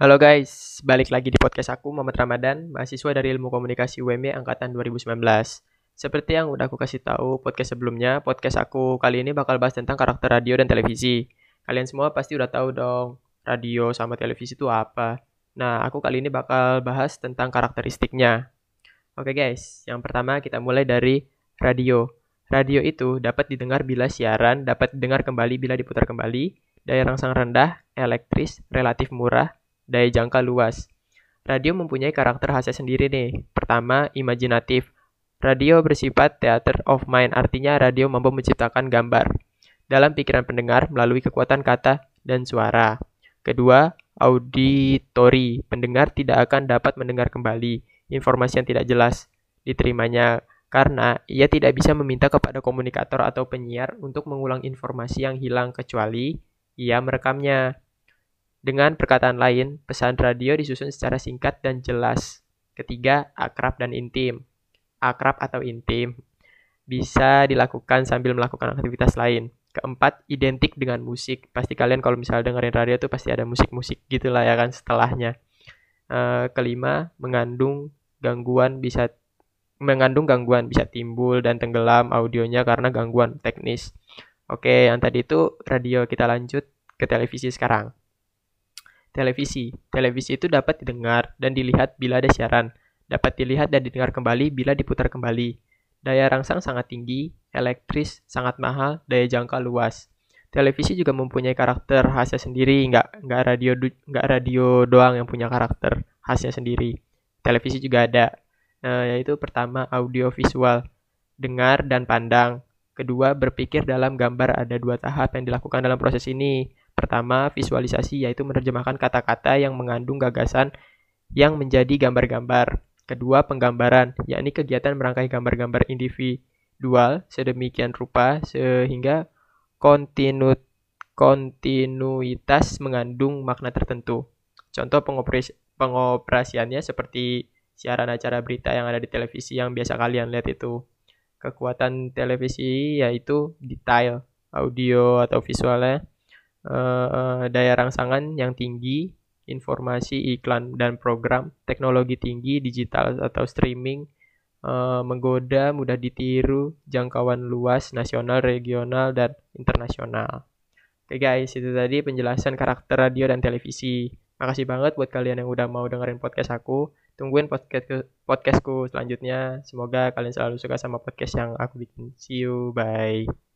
Halo guys, balik lagi di podcast aku Muhammad Ramadan, mahasiswa dari Ilmu Komunikasi UMY angkatan 2019. Seperti yang udah aku kasih tahu podcast sebelumnya, podcast aku kali ini bakal bahas tentang karakter radio dan televisi. Kalian semua pasti udah tahu dong, radio sama televisi itu apa. Nah, aku kali ini bakal bahas tentang karakteristiknya. Oke guys, yang pertama kita mulai dari radio. Radio itu dapat didengar bila siaran, dapat didengar kembali bila diputar kembali, daya rangsang rendah, elektris, relatif murah, daya jangka luas. Radio mempunyai karakter khasnya sendiri nih. Pertama, imajinatif. Radio bersifat theater of mind, artinya radio mampu menciptakan gambar dalam pikiran pendengar melalui kekuatan kata dan suara. Kedua, auditori. Pendengar tidak akan dapat mendengar kembali informasi yang tidak jelas diterimanya karena ia tidak bisa meminta kepada komunikator atau penyiar untuk mengulang informasi yang hilang kecuali ia merekamnya. Dengan perkataan lain, pesan radio disusun secara singkat dan jelas. Ketiga, akrab dan intim. Akrab atau intim bisa dilakukan sambil melakukan aktivitas lain. Keempat, identik dengan musik. Pasti kalian kalau misalnya dengerin radio tuh pasti ada musik-musik gitulah ya kan setelahnya. Uh, kelima, mengandung gangguan bisa mengandung gangguan bisa timbul dan tenggelam audionya karena gangguan teknis. Oke, yang tadi itu radio kita lanjut ke televisi sekarang. Televisi. Televisi itu dapat didengar dan dilihat bila ada siaran. Dapat dilihat dan didengar kembali bila diputar kembali. Daya rangsang sangat tinggi, elektris sangat mahal, daya jangka luas. Televisi juga mempunyai karakter khasnya sendiri, nggak nggak radio nggak radio doang yang punya karakter khasnya sendiri. Televisi juga ada. Nah, yaitu pertama audio visual, dengar dan pandang. Kedua, berpikir dalam gambar ada dua tahap yang dilakukan dalam proses ini. Pertama, visualisasi yaitu menerjemahkan kata-kata yang mengandung gagasan yang menjadi gambar-gambar. Kedua, penggambaran, yakni kegiatan merangkai gambar-gambar individual sedemikian rupa sehingga kontinu kontinuitas mengandung makna tertentu. Contoh pengoperasiannya seperti siaran acara berita yang ada di televisi yang biasa kalian lihat itu. Kekuatan televisi yaitu detail, audio atau visualnya uh, daya rangsangan yang tinggi, informasi, iklan, dan program, teknologi tinggi, digital atau streaming, uh, menggoda, mudah ditiru, jangkauan luas, nasional, regional, dan internasional. Oke guys, itu tadi penjelasan karakter radio dan televisi. Makasih banget buat kalian yang udah mau dengerin podcast aku. Tungguin podcast podcastku selanjutnya. Semoga kalian selalu suka sama podcast yang aku bikin. See you, bye.